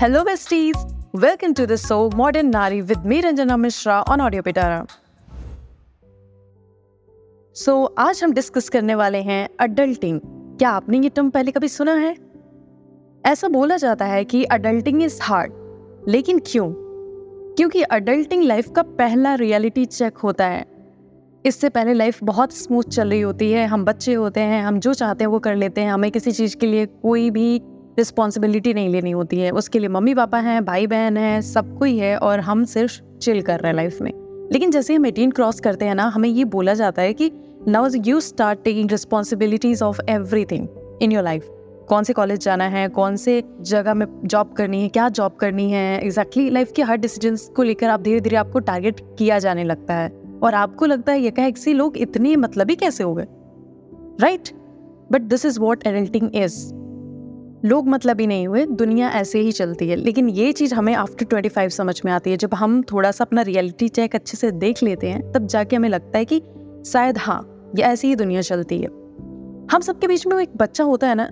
Hello, besties. Welcome to the show Modern Nari with me, Ranjana Mishra, on Audio Pitara. सो आज हम discuss करने वाले हैं adulting क्या आपने ये टर्म पहले कभी सुना है? ऐसा बोला जाता है कि अडल्टिंग इज़ हार्ड लेकिन क्यों? क्योंकि अडल्टिंग लाइफ का पहला रियलिटी चेक होता है. इससे पहले लाइफ बहुत स्मूथ चल रही होती है. हम बच्चे होते हैं हम जो चाहते हैं वो कर लेते हैं. हमें किसी चीज़ के लिए कोई भी रिस्पॉन्सिबिलिटी नहीं लेनी होती है। उसके लिए मम्मी पापा हैं भाई बहन हैं, सब कोई है और हम सिर्फ़ चिल कर रहे हैं लाइफ में। लेकिन जैसे हम एटीन क्रॉस करते हैं ना, हमें ये बोला जाता है कि now you start taking responsibilities of every in your life कौन से कॉलेज जाना है, कौन से जगह में जॉब करनी है, क्या जॉब करनी है एग्जैक्टली लाइफ के हर डिसीज़न को लेकर आप धीरे धीरे आपको टारगेट किया जाने लगता है। और आपको लगता है, ये कह लोग इतने मतलब ही कैसे हो गए? Right but this is what adulting is लोग मतलब ही नहीं हुए, दुनिया ऐसे ही चलती है। लेकिन ये चीज़ हमें आफ्टर ट्वेंटी फाइव समझ में आती है। जब हम थोड़ा सा अपना रियलिटी चेक अच्छे से देख लेते हैं, तब जाके हमें लगता है कि शायद हाँ ये ऐसी ही दुनिया चलती है। हम सबके बीच में वो एक बच्चा होता है ना,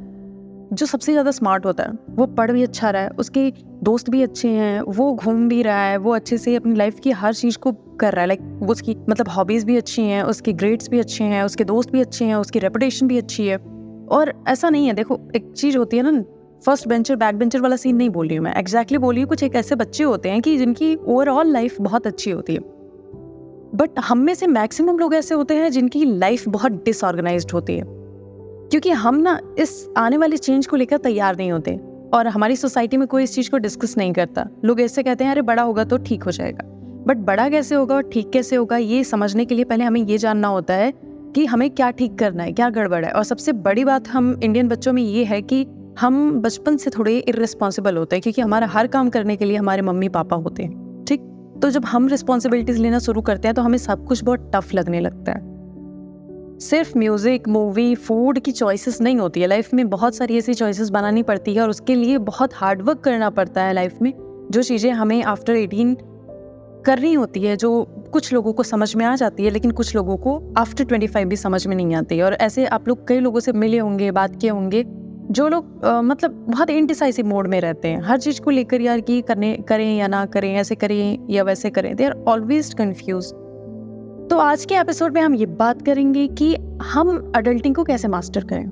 जो सबसे ज़्यादा स्मार्ट होता है। वो पढ़ भी अच्छा रहा है, उसके दोस्त भी अच्छे हैं, वो घूम भी रहा है, वो अच्छे से अपनी लाइफ की हर चीज़ को कर रहा है। लाइक उसकी मतलब हॉबीज़ भी अच्छी हैं, उसके ग्रेड्स भी अच्छे हैं, उसके दोस्त भी अच्छे हैं, उसकी रेपुटेशन भी अच्छी है। और ऐसा नहीं है, देखो, एक चीज़ होती है ना फ़र्स्ट बेंचर बैक बेंचर वाला सीन नहीं बोल रही हूँ मैं। एग्जैक्टली exactly बोल रही हूँ, कुछ एक ऐसे बच्चे होते हैं कि जिनकी ओवरऑल लाइफ बहुत अच्छी होती है। बट हम में से मैक्सिमम लोग ऐसे होते हैं जिनकी लाइफ बहुत डिसऑर्गेनाइज होती है। क्योंकि हम ना इस आने वाले चेंज को लेकर तैयार नहीं होते और हमारी सोसाइटी में कोई इस चीज़ को डिस्कस नहीं करता। लोग ऐसे कहते हैं, अरे, बड़ा होगा तो ठीक हो जाएगा। बट बड़ा कैसे होगा और ठीक कैसे होगा, ये समझने के लिए पहले हमें ये जानना होता है कि हमें क्या ठीक करना है, क्या गड़बड़ है। और सबसे बड़ी बात हम इंडियन बच्चों में ये है कि हम बचपन से थोड़े इरेस्पॉन्सिबल होते हैं, क्योंकि हमारा हर काम करने के लिए हमारे मम्मी पापा होते हैं, ठीक? तो जब हम रिस्पॉन्सिबिलिटीज लेना शुरू करते हैं तो हमें सब कुछ बहुत टफ लगने लगता है। सिर्फ़ म्यूज़िक मूवी फ़ूड की चॉइसेस नहीं होती है। लाइफ में बहुत सारी ऐसी चॉइसेस बनानी पड़ती है और उसके लिए बहुत हार्डवर्क करना पड़ता है लाइफ में, जो चीज़ें हमें आफ्टर एटीन करनी होती है, जो कुछ लोगों को समझ में आ जाती है, लेकिन कुछ लोगों को आफ्टर ट्वेंटी फाइव भी समझ में नहीं आती और ऐसे आप लोग कई लोगों से मिले होंगे, बात किए होंगे, जो लोग मतलब बहुत इनडिसाइसिव मोड में रहते हैं। हर चीज़ को लेकर यार कि करने, करें या ना करें, ऐसे करें या वैसे करें दे आर ऑलवेज कन्फ्यूज़ तो आज के एपिसोड में हम ये बात करेंगे कि हम अडल्टिंग को कैसे मास्टर करें।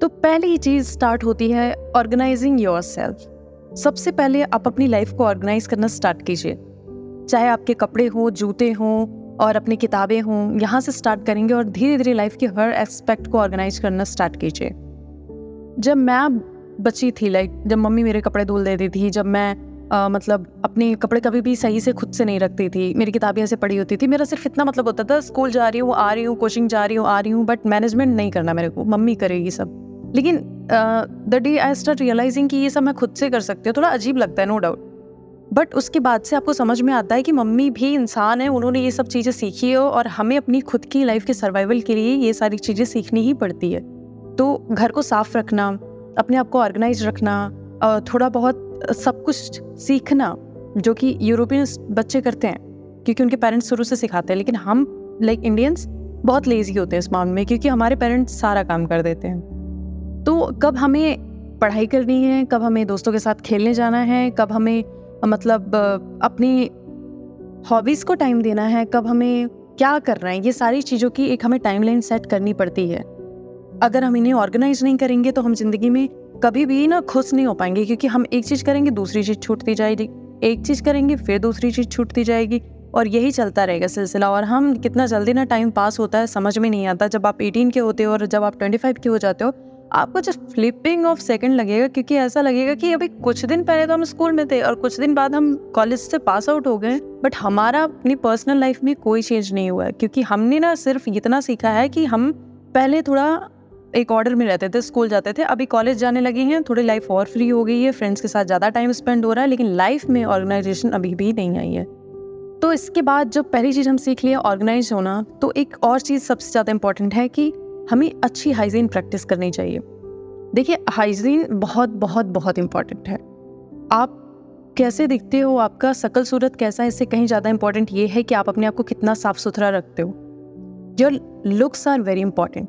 तो पहली चीज़ स्टार्ट होती है ऑर्गेनाइजिंग योर सेल्फ सबसे पहले आप अपनी लाइफ को ऑर्गेनाइज करना स्टार्ट कीजिए। चाहे आपके कपड़े हों जूते हों और अपनी किताबें हों यहाँ से स्टार्ट करेंगे और धीरे धीरे लाइफ के हर एस्पेक्ट को ऑर्गेनाइज करना स्टार्ट कीजिए। जब मैं बची थी लाइक जब मम्मी मेरे कपड़े धुल देती थी जब मैं आ, मतलब अपने कपड़े कभी भी सही से खुद से नहीं रखती थी मेरी किताबें ऐसे पड़ी होती थी मेरा सिर्फ़ इतना मतलब होता था स्कूल जा रही हूँ आ रही हूँ कोचिंग जा रही हूँ आ रही हूँ बट मैनेजमेंट नहीं करना मेरे को मम्मी करेगी सब। लेकिन the day I start realising कि ये सब मैं खुद से कर सकती हूँ थोड़ा अजीब लगता है नो डाउट बट उसके बाद से आपको समझ में आता है कि मम्मी भी इंसान है, उन्होंने ये सब चीज़ें सीखी है और हमें अपनी खुद की लाइफ के सर्वाइवल के लिए ये सारी चीज़ें सीखनी ही पड़ती है। तो घर को साफ़ रखना, अपने आप को ऑर्गेनाइज रखना थोड़ा बहुत सब कुछ सीखना, जो कि यूरोपियन बच्चे करते हैं, क्योंकि उनके पेरेंट्स शुरू से सिखाते हैं। लेकिन हम लाइक इंडियंस बहुत लेजी होते हैं इस मामले में, क्योंकि हमारे पेरेंट्स सारा काम कर देते हैं। तो कब हमें पढ़ाई करनी है, कब हमें दोस्तों के साथ खेलने जाना है, कब हमें मतलब अपनी हॉबीज़ को टाइम देना है, कब हमें क्या करना है, ये सारी चीज़ों की एक हमें टाइमलाइन सेट करनी पड़ती है। अगर हम इन्हें ऑर्गेनाइज नहीं करेंगे तो हम ज़िंदगी में कभी भी ना खुश नहीं हो पाएँगे, क्योंकि हम एक चीज़ करेंगे, दूसरी चीज़ छूटती जाएगी। एक चीज़ करेंगे, फिर दूसरी चीज़ छूटती जाएगी, और यही चलता रहेगा सिलसिला। और हम कितना जल्दी ना टाइम पास होता है, समझ में नहीं आता। जब आप एटीन के होते हो और जब आप ट्वेंटी फाइव के हो जाते हो आपको जस्ट फ्लिपिंग ऑफ़ सेकंड लगेगा, क्योंकि ऐसा लगेगा कि अभी कुछ दिन पहले तो हम स्कूल में थे और कुछ दिन बाद हम कॉलेज से पास आउट हो गए बट हमारा अपनी पर्सनल लाइफ में कोई चेंज नहीं हुआ है, क्योंकि हमने ना सिर्फ़ इतना सीखा है कि हम पहले थोड़ा एक ऑर्डर में रहते थे स्कूल जाते थे, अभी कॉलेज जाने लगे हैं, थोड़ी लाइफ और फ्री हो गई है फ्रेंड्स के साथ ज़्यादा टाइम स्पेंड हो रहा है, लेकिन लाइफ में ऑर्गेनाइजेशन अभी भी नहीं आई है। तो इसके बाद जब पहली चीज़ हम सीख लिया ऑर्गेनाइज होना तो एक और चीज़ सबसे ज़्यादा इंपॉर्टेंट है कि हमें अच्छी हाइजीन प्रैक्टिस करनी चाहिए। देखिए हाइजीन बहुत बहुत बहुत इंपॉर्टेंट है। आप कैसे दिखते हो? आपका सकल सूरत कैसा है? इससे कहीं ज़्यादा इंपॉर्टेंट ये है कि आप अपने आप को कितना साफ़ सुथरा रखते हो। Your looks are very important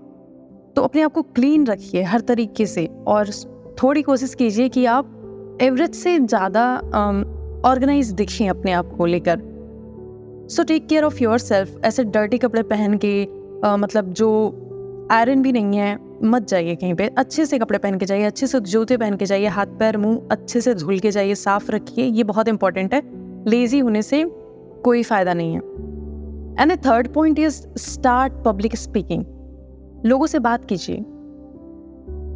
तो अपने आप को क्लीन रखिए हर तरीके से और थोड़ी कोशिश कीजिए कि आप एवरेज से ज़्यादा ऑर्गेनाइज दिखें अपने आप को लेकर। So take care of your self ऐसे डर्टी कपड़े पहन के uh, मतलब जो आयरन भी नहीं है, मत जाइए कहीं पे। अच्छे से कपड़े पहन के जाइए, अच्छे से जूते पहन के जाइए, हाथ पैर मुँह अच्छे से धुल के जाइए, साफ़ रखिए, ये बहुत इंपॉर्टेंट है। लेजी होने से कोई फ़ायदा नहीं है। And the third point is start public speaking लोगों से बात कीजिए।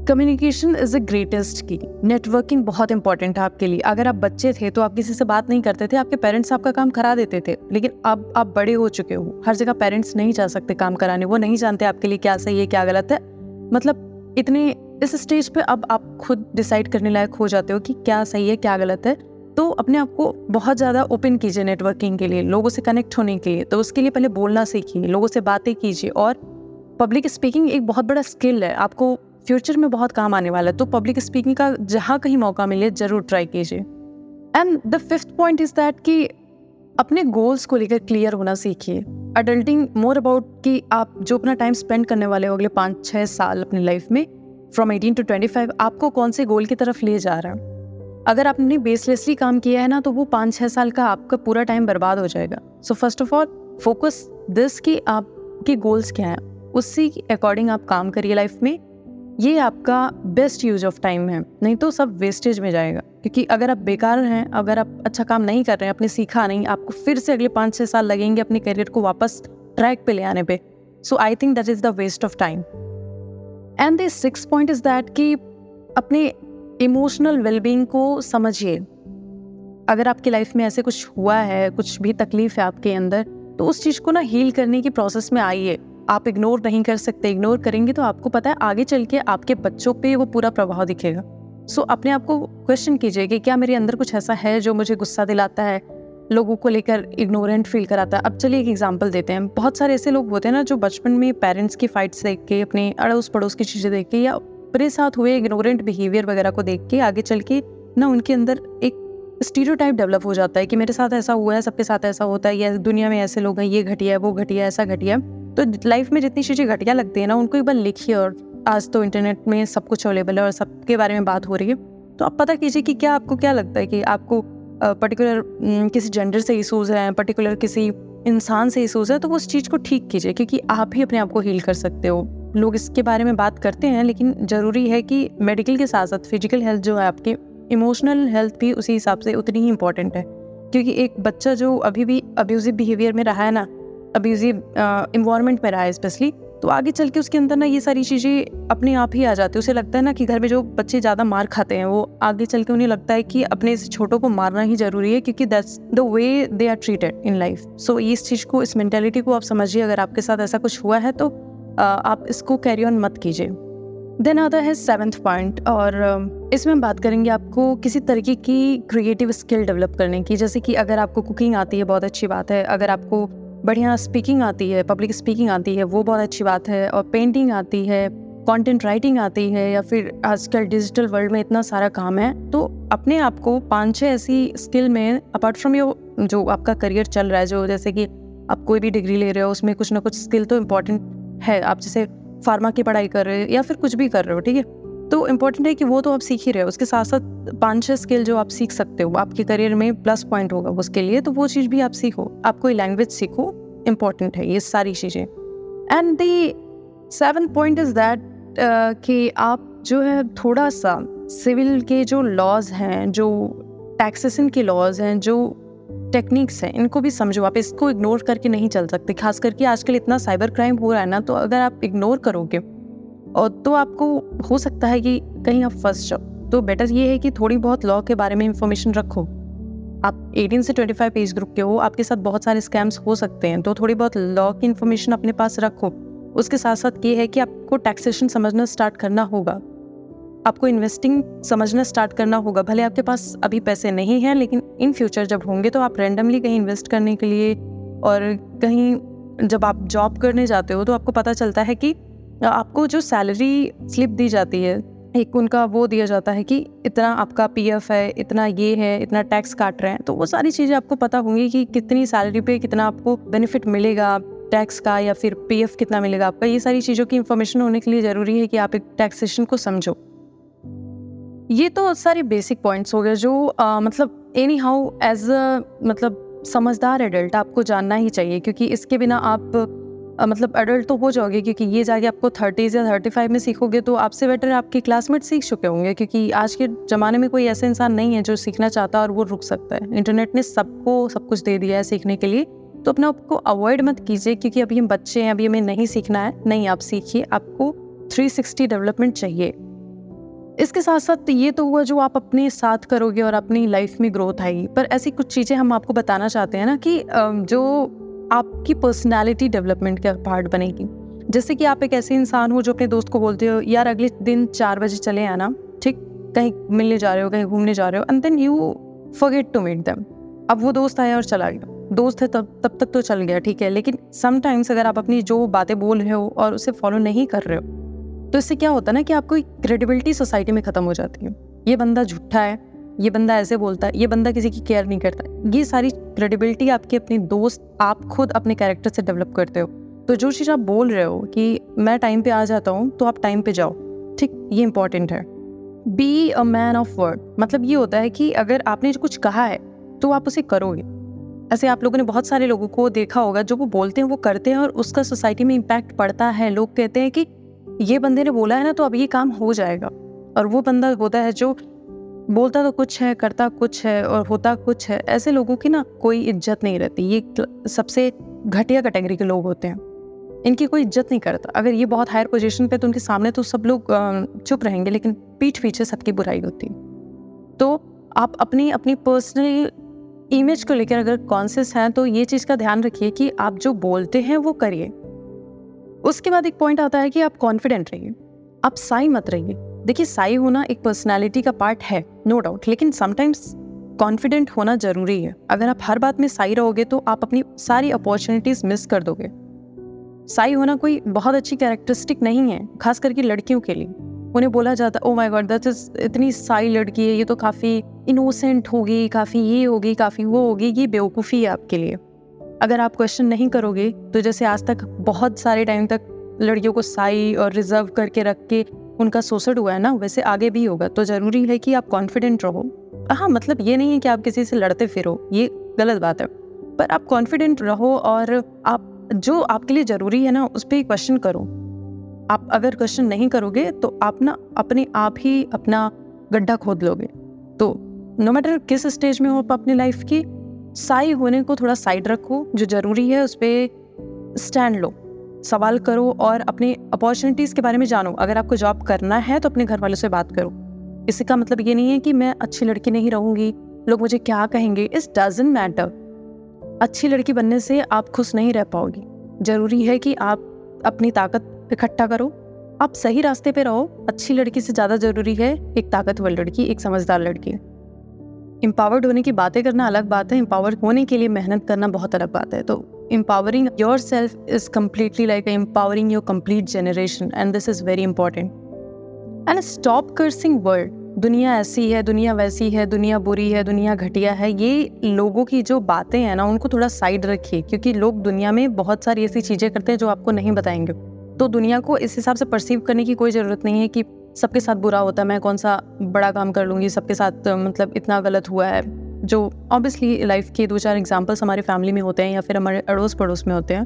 Communication is the greatest key networking बहुत इंपॉर्टेंट है आपके लिए। अगर आप बच्चे थे तो आप किसी से बात नहीं करते थे, आपके पेरेंट्स आपका काम करा देते थे। लेकिन अब आप बड़े हो चुके हो। हर जगह पेरेंट्स नहीं जा सकते काम कराने। वो नहीं जानते आपके लिए क्या सही है, क्या गलत है। मतलब इतने, इस स्टेज पे अब आप खुद डिसाइड करने लायक हो जाते हो कि क्या सही है, क्या गलत है। तो अपने आप को बहुत ज़्यादा ओपन कीजिए नेटवर्किंग के लिए, लोगों से कनेक्ट होने के लिए। तो उसके लिए पहले बोलना सीखिए, लोगों से बातें कीजिए। और पब्लिक स्पीकिंग एक बहुत बड़ा स्किल है। आपको फ्यूचर में बहुत काम आने वाला है तो पब्लिक स्पीकिंग का जहाँ कहीं मौका मिले, ज़रूर ट्राई कीजिए। And the fifth point is that कि अपने गोल्स को लेकर क्लियर होना सीखिए। अडल्टिंग मोर अबाउट कि आप जो अपना टाइम स्पेंड करने वाले हो अगले पाँच छः साल अपनी लाइफ में from eighteen to twenty five आपको कौन से गोल की तरफ़ ले जा रहा है? अगर आपने बेसलेसली काम किया है ना तो वो पाँच छः साल का आपका पूरा टाइम बर्बाद हो जाएगा। So first of all focus this कि आपके गोल्स क्या हैं? उसी अकॉर्डिंग आप काम करिए लाइफ में। ये आपका बेस्ट यूज़ ऑफ़ टाइम है। नहीं तो सब वेस्टेज में जाएगा। क्योंकि अगर आप बेकार हैं, अगर आप अच्छा काम नहीं कर रहे हैं, आपने सीखा नहीं, आपको फिर से अगले पाँच छः साल लगेंगे अपने करियर को वापस ट्रैक पे ले आने पे। So I think that is the waste of time and the six point is that कि अपने इमोशनल वेलबींग को समझिए। अगर आपकी लाइफ में ऐसे कुछ हुआ है, कुछ भी तकलीफ़ है आपके अंदर तो उस चीज़ को ना हील करने की प्रोसेस में आइए। आप इग्नोर नहीं कर सकते इग्नोर करेंगे तो आपको पता है आगे चल के आपके बच्चों पे वो पूरा प्रभाव दिखेगा। सो so, अपने आप को क्वेश्चन कीजिए कि क्या मेरे अंदर कुछ ऐसा है जो मुझे गुस्सा दिलाता है लोगों को लेकर इग्नोरेंट फील कराता है? अब चलिए एक एग्ज़ाम्पल देते हैं। बहुत सारे ऐसे लोग होते हैं ना जो बचपन में पेरेंट्स की फाइट्स देख के अपने अड़ोस पड़ोस की चीज़ें देख के या अपने साथ हुए इग्नोरेंट बिहेवियर वगैरह को देख के आगे चल के ना उनके अंदर एक स्टीरियोटाइप डेवलप हो जाता है कि मेरे साथ ऐसा हुआ है सबके साथ ऐसा होता है या दुनिया में ऐसे लोग हैं ये घटिया है वो घटिया ऐसा घटिया तो लाइफ में जितनी चीज़ें घटिया लगती है ना, उनको एक बार लिखिए और आज तो इंटरनेट में सब कुछ अवेलेबल है और सबके बारे में बात हो रही है। तो आप पता कीजिए कि क्या आपको क्या लगता है कि आपको पर्टिकुलर किसी जेंडर से इशूज़ हैं पर्टिकुलर किसी इंसान से इशूज़ है तो उस चीज़ को ठीक कीजिए क्योंकि आप ही अपने आप को हील कर सकते हो। लोग इसके बारे में बात करते हैं, लेकिन ज़रूरी है कि मेडिकल के साथ साथ फ़िज़िकल हेल्थ जो है आपके इमोशनल हेल्थ भी उसी हिसाब से उतनी ही इंपॉर्टेंट है। क्योंकि एक बच्चा जो अभी भी अब्यूजिव बिहेवियर में रहा है ना अब्यूजिव इन्वायरमेंट में रहा है स्पेशली तो आगे चल के उसके अंदर ना ये सारी चीज़ें अपने आप ही आ जाती है। उसे लगता है ना कि घर में जो बच्चे ज़्यादा मार खाते हैं, वो आगे चल के उन्हें लगता है कि अपने इस छोटों को मारना ही ज़रूरी है, क्योंकि that's the way they are treated in life so इस चीज़ को, इस मैंटेलिटी को आप समझिए, अगर आपके साथ ऐसा कुछ हुआ है तो आप इसको कैरी ऑन मत कीजिए। देन आता है सेवन्थ पॉइंट और इसमें हम बात करेंगे आपको किसी तरीके की क्रिएटिव स्किल डेवलप करने की। जैसे कि अगर आपको कुकिंग आती है, बहुत अच्छी बात है। अगर आपको बढ़िया स्पीकिंग आती है पब्लिक स्पीकिंग आती है, वो बहुत अच्छी बात है। और पेंटिंग आती है कंटेंट राइटिंग आती है, या फिर आजकल डिजिटल वर्ल्ड में इतना सारा काम है तो अपने आप को पाँच छः ऐसी स्किल में अपार्ट फ्रॉम योर जो आपका करियर चल रहा है, जो जैसे कि आप कोई भी डिग्री ले रहे हो, उसमें कुछ ना कुछ स्किल तो इम्पोर्टेंट है। आप जैसे फार्मा की पढ़ाई कर रहे हो, या फिर कुछ भी कर रहे हो, ठीक है? तो इम्पोर्टेंट है कि वो तो आप सीख ही रहे हो। उसके साथ साथ पाँच छः स्किल जो आप सीख सकते हो, आपके करियर में प्लस पॉइंट होगा उसके लिए तो वो चीज़ भी आप सीखो। आप कोई लैंग्वेज सीखो इंपॉर्टेंट है, ये सारी चीज़ें। And the seven point is that कि आप जो है थोड़ा सा सिविल के जो लॉज हैं, जो टैक्सेशन के लॉज हैं, जो टेक्निक्स हैं, इनको भी समझो। आप इसको इग्नोर करके नहीं चल सकते। खास करके आजकल इतना साइबर क्राइम हो रहा है ना तो अगर आप इग्नोर करोगे और तो आपको हो सकता है कि कहीं आप फंस जाओ। तो बेटर ये है कि थोड़ी बहुत लॉ के बारे में इंफॉर्मेशन रखो। आप 18 से 25 एज ग्रुप के हो, आपके साथ बहुत सारे स्कैम्स हो सकते हैं तो थोड़ी बहुत लॉ की इन्फॉर्मेशन अपने पास रखो। उसके साथ साथ ये है कि आपको टैक्सेशन समझना स्टार्ट करना होगा। आपको इन्वेस्टिंग समझना स्टार्ट करना होगा। भले आपके पास अभी पैसे नहीं हैं, लेकिन इन फ्यूचर जब होंगे तो आप रैंडमली कहीं इन्वेस्ट करने के लिए और कहीं जब आप जॉब करने जाते हो तो आपको पता चलता है कि आपको जो सैलरी स्लिप दी जाती है एक उनका वो दिया जाता है कि इतना आपका पीएफ है इतना ये है इतना टैक्स काट रहे हैं। तो वो सारी चीज़ें आपको पता होंगी कि कितनी सैलरी पे कितना आपको बेनिफिट मिलेगा टैक्स का या फिर पीएफ कितना मिलेगा आपका। ये सारी चीज़ों की इन्फॉर्मेशन होने के लिए ज़रूरी है कि आप एक टैक्सेशन को समझो। ये तो सारे बेसिक पॉइंट्स हो गए जो आ, मतलब एनी हाउ एज मतलब समझदार एडल्ट आपको जानना ही चाहिए क्योंकि इसके बिना आप मतलब एडल्ट तो हो जाओगे क्योंकि ये जाके आपको थर्टीज़ या थर्टी फाइव में सीखोगे तो आपसे बेटर आपके क्लासमेट सीख चुके होंगे क्योंकि आज के ज़माने में कोई ऐसा इंसान नहीं है जो सीखना चाहता और वो रुक सकता है। इंटरनेट ने सबको सब कुछ दे दिया है सीखने के लिए। तो अपने आपको अवॉइड मत कीजिए क्योंकि अभी हम बच्चे हैं, अभी हमें नहीं सीखना है। नहीं, आप सीखिए। आपको 360 डेवलपमेंट चाहिए। इसके साथ साथ ये तो हुआ जो आप अपने साथ करोगे और अपनी लाइफ में ग्रोथ आएगी पर ऐसी कुछ चीज़ें हम आपको बताना चाहते हैं ना कि जो आपकी पर्सनैलिटी डेवलपमेंट का पार्ट बनेगी। जैसे कि आप एक ऐसे इंसान हो जो अपने दोस्त को बोलते हो, यार, अगले दिन चार बजे चले आना, ठीक? कहीं मिलने जा रहे हो, कहीं घूमने जा रहे हो and then you forget to meet them अब वो दोस्त आया और चला गया। दोस्त है तब तब तक तो चल गया, ठीक है, लेकिन समटाइम्स अगर आप अपनी जो बातें बोल रहे हो और उसे फॉलो नहीं कर रहे हो तो इससे क्या होता है ना कि आपको क्रेडिबिलिटी सोसाइटी में ख़त्म हो जाती है। ये बंदा झूठा है ये बंदा ऐसे बोलता है, ये बंदा किसी की केयर नहीं करता। ये सारी क्रेडिबिलिटी आपके अपने दोस्त, आप खुद अपने कैरेक्टर से डेवलप करते हो। तो जो चीज़ आप बोल रहे हो कि मैं टाइम पे आ जाता हूँ तो आप टाइम पे जाओ। ठीक, ये इंपॉर्टेंट है। Be a man of word मतलब ये होता है कि अगर आपने कुछ कहा है तो आप उसे करोगे। ऐसे आप लोगों ने बहुत सारे लोगों को देखा होगा, जो वो बोलते हैं, वो करते हैं और उसका सोसाइटी में इम्पैक्ट पड़ता है। लोग कहते हैं कि ये बंदे ने बोला है ना तो अब ये काम हो जाएगा। और वो बंदा होता है जो बोलता तो कुछ है, करता कुछ है और होता कुछ है। ऐसे लोगों की ना कोई इज़्ज़त नहीं रहती। ये सबसे घटिया कैटेगरी के लोग होते हैं। इनकी कोई इज़्ज़त नहीं करता। अगर ये बहुत हायर पोजीशन पे तो उनके सामने तो सब लोग चुप रहेंगे, लेकिन पीठ पीछे सबकी बुराई होती। तो आप अपनी अपनी पर्सनल इमेज को लेकर अगर कॉन्सियस हैं तो ये चीज़ का ध्यान रखिए कि आप जो बोलते हैं, वो करिए। उसके बाद एक पॉइंट आता है कि आप कॉन्फिडेंट रहिए। आप साई मत रहिए। देखिए, साई होना एक पर्सनैलिटी का पार्ट है नो no डाउट लेकिन समटाइम्स कॉन्फिडेंट होना ज़रूरी है। अगर आप हर बात में साई रहोगे तो आप अपनी सारी अपॉर्चुनिटीज़ मिस कर दोगे। साई होना कोई बहुत अच्छी कैरेक्टरिस्टिक नहीं है, खास करके लड़कियों के लिए। उन्हें बोला जाता oh my God that is इतनी साई लड़की है, ये तो काफ़ी इनोसेंट होगी, काफ़ी ये होगी, काफ़ी वो होगी, ये बेवकूफ़ी है आपके लिए। अगर आप क्वेश्चन नहीं करोगे तो जैसे आज तक बहुत सारे टाइम तक लड़कियों को साई और रिज़र्व करके रख के उनका सोसड हुआ है ना, वैसे आगे भी होगा तो ज़रूरी है कि आप कॉन्फिडेंट रहो। हाँ मतलब ये नहीं है कि आप किसी से लड़ते फिरो, ये गलत बात है। पर आप कॉन्फिडेंट रहो और आप, जो आपके लिए ज़रूरी है ना, उस पर क्वेश्चन करो। आप अगर क्वेश्चन नहीं करोगे तो आप ना अपने आप ही अपना गड्ढा खोद लोगे। तो नो मैटर किस स्टेज में हो आप अपनी लाइफ की, साई होने को थोड़ा साइड रखो, जो ज़रूरी है उस पर स्टैंड लो। सवाल करो और अपने अपॉर्चुनिटीज़ के बारे में जानो। अगर आपको जॉब करना है तो अपने घर वालों से बात करो। इसका मतलब ये नहीं है कि मैं अच्छी लड़की नहीं रहूँगी, लोग मुझे क्या कहेंगे? इस डजेंट मैटर अच्छी लड़की बनने से आप खुश नहीं रह पाओगी। ज़रूरी है कि आप अपनी ताकत इकट्ठा करो। आप सही रास्ते पे रहो। अच्छी लड़की से ज़्यादा ज़रूरी है एक ताकतवर लड़की, एक समझदार लड़की। एम्पावर्ड होने की बातें करना अलग बात है। एम्पावर होने के लिए मेहनत करना बहुत अलग बात है। तो your self is completely like empowering your complete generation and this is very important and stop cursing world दुनिया ऐसी है, दुनिया वैसी है, दुनिया बुरी है, दुनिया घटिया है, ये लोगों की जो बातें हैं ना, उनको थोड़ा साइड रखिए, क्योंकि लोग दुनिया में बहुत सारी ऐसी चीज़ें करते हैं जो आपको नहीं बताएँगे। तो दुनिया को इस हिसाब से परसीव करने की कोई ज़रूरत नहीं है कि सबके साथ बुरा होता है, मैं कौन सा बड़ा काम कर लूँगी, सबके साथ मतलब इतना गलत हुआ है। जो ऑब्वियसली लाइफ के दो चार एग्जाम्पल्स हमारे फैमिली में होते हैं या फिर हमारे अड़ोस पड़ोस में होते हैं,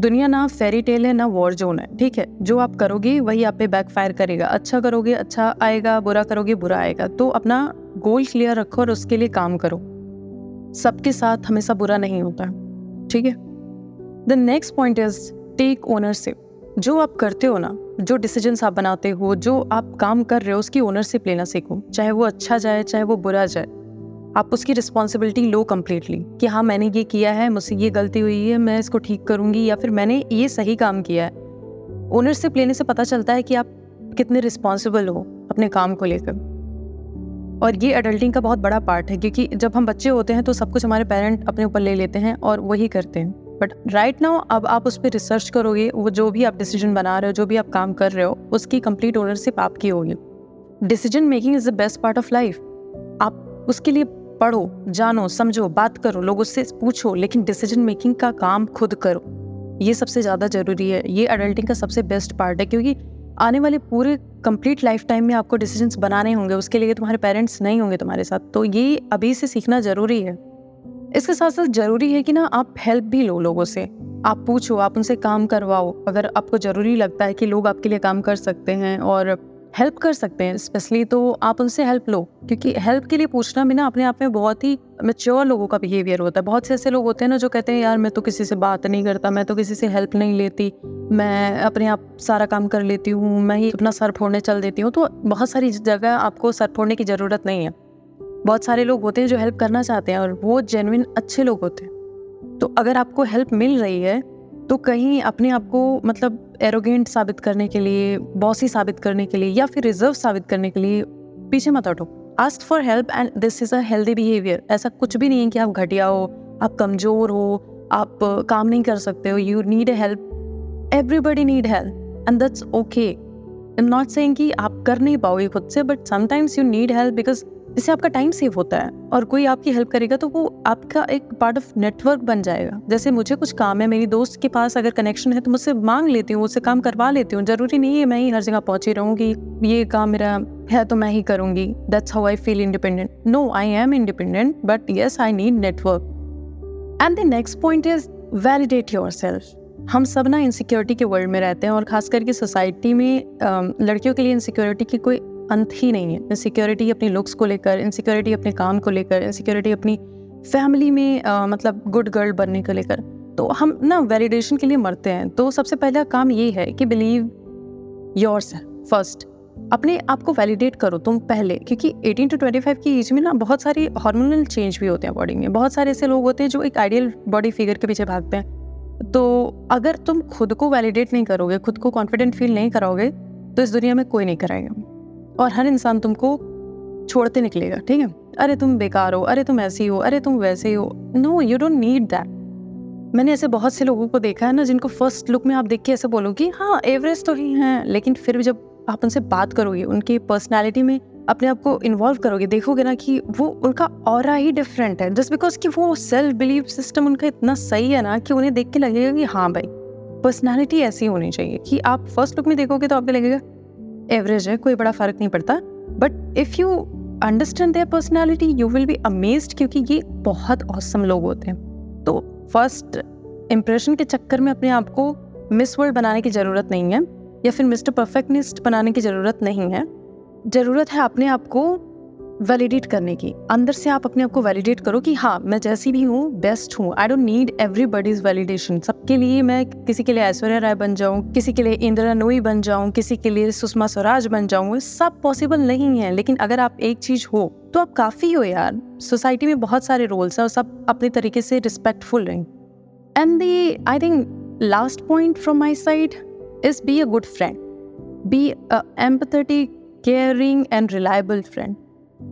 दुनिया ना फेरी टेल है, ना वॉर जोन है, ठीक है? जो आप करोगे, वही आप पे बैक फायर करेगा। अच्छा करोगे अच्छा आएगा, बुरा करोगे, बुरा आएगा। तो अपना गोल क्लियर रखो और उसके लिए काम करो। सबके साथ हमेशा बुरा नहीं होता, ठीक है? The next point is take ownership जो आप करते हो ना, जो डिसीजंस आप बनाते हो, जो आप काम कर रहे हो, उसकी ओनरशिप लेना सीखो। चाहे वो अच्छा जाए, चाहे वो बुरा जाए। आप उसकी रिस्पॉन्सिबिलिटी लो कम्प्लीटली कि हाँ मैंने ये किया है, मुझसे ये गलती हुई है, मैं इसको ठीक करूँगी या फिर मैंने ये सही काम किया है। ओनरशिप लेने से पता चलता है कि आप कितने रिस्पॉन्सिबल हो अपने काम को लेकर। और ये अडल्टिंग का बहुत बड़ा पार्ट है क्योंकि जब हम बच्चे होते हैं तो सब कुछ हमारे पेरेंट अपने ऊपर ले लेते हैं और वही करते हैं। बट राइट नाउ अब आप उस पर रिसर्च करोगे, वो जो भी आप डिसीज़न बना रहे हो, जो भी आप काम कर रहे हो, उसकी कंप्लीट ओनरशिप आपकी होगी। Decision making is the best part of life आप उसके लिए पढ़ो, जानो, समझो, बात करो, लोगों से पूछो, लेकिन डिसीज़न मेकिंग का काम खुद करो। ये सबसे ज़्यादा ज़रूरी है। ये अडल्टिंग का सबसे बेस्ट पार्ट है, क्योंकि आने वाले पूरे कंप्लीट लाइफ टाइम में आपको डिसीजंस बनाने होंगे, उसके लिए तुम्हारे पेरेंट्स नहीं होंगे तुम्हारे साथ। तो ये अभी से सीखना ज़रूरी है। इसके साथ साथ ज़रूरी है कि ना आप हेल्प भी लो लोगों से। आप पूछो, आप उनसे काम करवाओ। अगर आपको ज़रूरी लगता है कि लोग आपके लिए काम कर सकते हैं और हेल्प कर सकते हैं स्पेशली तो आप उनसे हेल्प लो, क्योंकि हेल्प के लिए पूछना भी ना अपने आप में बहुत ही मेच्योर लोगों का बिहेवियर होता है। बहुत से ऐसे लोग होते हैं ना जो कहते हैं, यार, मैं तो किसी से बात नहीं करता, मैं तो किसी से हेल्प नहीं लेती, मैं अपने आप सारा काम कर लेती हूँ, मैं ही अपना सर फोड़ने चल देती हूँ। तो बहुत सारी जगह आपको सर फोड़ने की ज़रूरत नहीं है। बहुत सारे लोग होते हैं जो हेल्प करना चाहते हैं और वो जेनविन अच्छे लोग होते हैं। तो अगर आपको हेल्प मिल रही है तो कहीं अपने आप को मतलब एरोगेंट साबित करने के लिए बॉसी साबित करने के लिए या फिर रिज़र्व साबित करने के लिए पीछे मत हटो। Ask for help and this is a healthy behaviour ऐसा कुछ भी नहीं है कि आप घटिया हो, आप कमज़ोर हो, आप काम नहीं कर सकते हो you need help everybody need help and that's okay I am not saying कि आप कर नहीं पाओगे खुद से but sometimes you need help because इससे आपका टाइम सेव होता है और कोई आपकी हेल्प करेगा तो वो आपका एक पार्ट ऑफ़ नेटवर्क बन जाएगा। जैसे मुझे कुछ काम है, मेरी दोस्त के पास अगर कनेक्शन है तो मुझसे मांग लेती हूँ, उससे काम करवा लेती हूँ। ज़रूरी नहीं है मैं ही हर जगह पहुँची रहूँगी, ये काम मेरा है तो मैं ही करूँगी। That's how I feel independent no I am independent but yes I need network and the next point is validate your self हम सब ना इनसिक्योरिटी के वर्ल्ड में रहते हैं और खास करके सोसाइटी में लड़कियों के लिए इनसिक्योरिटी की कोई अंत ही नहीं है। इनसिक्योरिटी अपनी लुक्स को लेकर इनसिक्योरिटी अपने काम को लेकर इनसिक्योरिटी अपनी फैमिली में आ, मतलब गुड गर्ल बनने को लेकर। तो हम ना वैलिडेशन के लिए मरते हैं। तो सबसे पहला काम ये है कि बिलीव योर सेल्फ फ़र्स्ट अपने आप को वैलिडेट करो तुम पहले क्योंकि 18 टू 25 की एज में ना बहुत सारी हार्मोनल चेंज भी होते हैं बॉडी में। बहुत सारे ऐसे लोग होते हैं जो एक आइडियल बॉडी फिगर के पीछे भागते हैं। तो अगर तुम खुद को वैलिडेट नहीं करोगे खुद को कॉन्फिडेंट फील नहीं करोगे तो इस दुनिया में कोई नहीं कराएगा। और हर इंसान तुमको छोड़ते निकलेगा, ठीक है? अरे तुम बेकार हो, अरे तुम ऐसी हो, अरे तुम वैसे हो। No you don't need that मैंने ऐसे बहुत से लोगों को देखा है ना, जिनको फ़र्स्ट लुक में आप देख के ऐसे बोलोगे हाँ एवरेज तो ही हैं, लेकिन फिर भी जब आप उनसे बात करोगे, उनकी पर्सनैलिटी में अपने आप को इन्वॉल्व करोगे, देखोगे ना कि वो उनका और ही डिफरेंट है। जस्ट बिकॉज़ कि वो सेल्फ बिलीव सिस्टम उनका इतना सही है ना कि उन्हें देख के लगेगा कि हाँ भाई पर्सनैलिटी ऐसी होनी चाहिए कि आप फ़र्स्ट लुक में देखोगे तो आपको लगेगा एवरेज है, कोई बड़ा फ़र्क नहीं पड़ता। But if you understand their personality you will be amazed क्योंकि ये बहुत औसम लोग होते हैं। तो फ़र्स्ट इम्प्रेशन के चक्कर में अपने आप को मिस वर्ल्ड बनाने की ज़रूरत नहीं है, या फिर मिस्टर परफेक्टनिस्ट बनाने की ज़रूरत नहीं है। ज़रूरत है अपने आप को वैलिडेट करने की। अंदर से आप अपने आप को वैलिडेट करो कि हाँ मैं जैसी भी हूँ बेस्ट हूँ। I don't need everybody's validation सबके लिए मैं किसी के लिए ऐश्वर्या राय बन जाऊँ, किसी के लिए इंदिरा नोई बन जाऊँ, किसी के लिए सुषमा स्वराज बन जाऊँ सब पॉसिबल नहीं है। लेकिन अगर आप एक चीज़ हो तो आप काफ़ी हो यार। सोसाइटी में बहुत सारे रोल्स हैं और सब अपने तरीके से रिस्पेक्टफुल रहें and the I think last point from my side is be a good friend be empathetic caring and reliable friend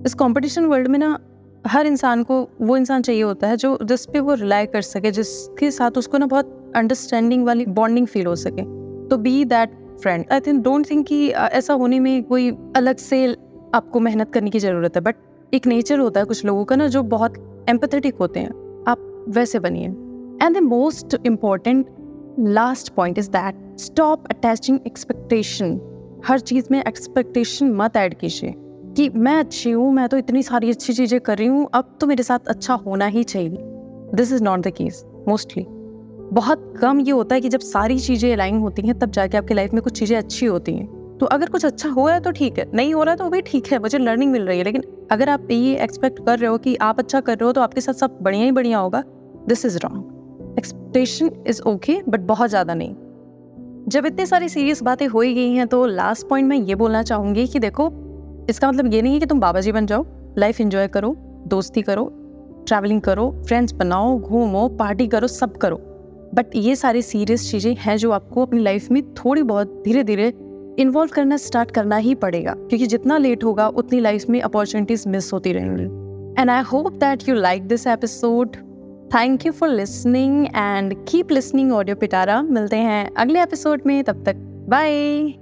इस कंपटीशन वर्ल्ड में ना, हर इंसान को वो इंसान चाहिए होता है जो जिस पे वो रिलाई कर सके, जिसके साथ उसको ना बहुत अंडरस्टैंडिंग वाली बॉन्डिंग फील हो सके। तो be that friend I think don't think कि ऐसा होने में कोई अलग से आपको मेहनत करने की ज़रूरत है बट एक नेचर होता है कुछ लोगों का ना जो बहुत एम्पथेटिक होते हैं। आप वैसे बनिए। And the most important last point is that stop attaching expectation हर चीज़ में एक्सपेक्टेशन मत ऐड कीजिए। कि मैं अच्छी हूँ, मैं तो इतनी सारी अच्छी चीज़ें कर रही हूँ, अब तो मेरे साथ अच्छा होना ही चाहिए। This is not the case mostly बहुत कम ये होता है कि जब सारी चीज़ें अलाइन होती हैं, तब जाके आपकी लाइफ में कुछ चीज़ें अच्छी होती हैं। तो अगर कुछ अच्छा हो रहा है तो ठीक है, नहीं हो रहा है तो भी ठीक है, मुझे लर्निंग मिल रही है। लेकिन अगर आप ये एक्सपेक्ट कर रहे हो कि आप अच्छा कर रहे हो तो आपके साथ सब बढ़िया ही बढ़िया होगा। This is wrong expectation is okay but बहुत ज़्यादा नहीं। जब इतनी सारी सीरियस बातें हो ही गई हैं तो लास्ट पॉइंट मैं ये बोलना चाहूँगी कि देखो इसका मतलब ये नहीं है कि तुम बाबा जी बन जाओ। लाइफ इंजॉय करो, दोस्ती करो ट्रैवलिंग करो फ्रेंड्स बनाओ, घूमो पार्टी करो, सब करो। बट ये सारी सीरियस चीज़ें हैं जो आपको अपनी लाइफ में थोड़ी बहुत धीरे धीरे इन्वॉल्व करना स्टार्ट करना ही पड़ेगा। क्योंकि जितना लेट होगा, उतनी लाइफ में अपॉर्चुनिटीज़ मिस होती रहेंगी। And I hope that you like this episode thank you for listening and keep listening audio Pitara मिलते हैं अगले एपिसोड में। तब तक बाय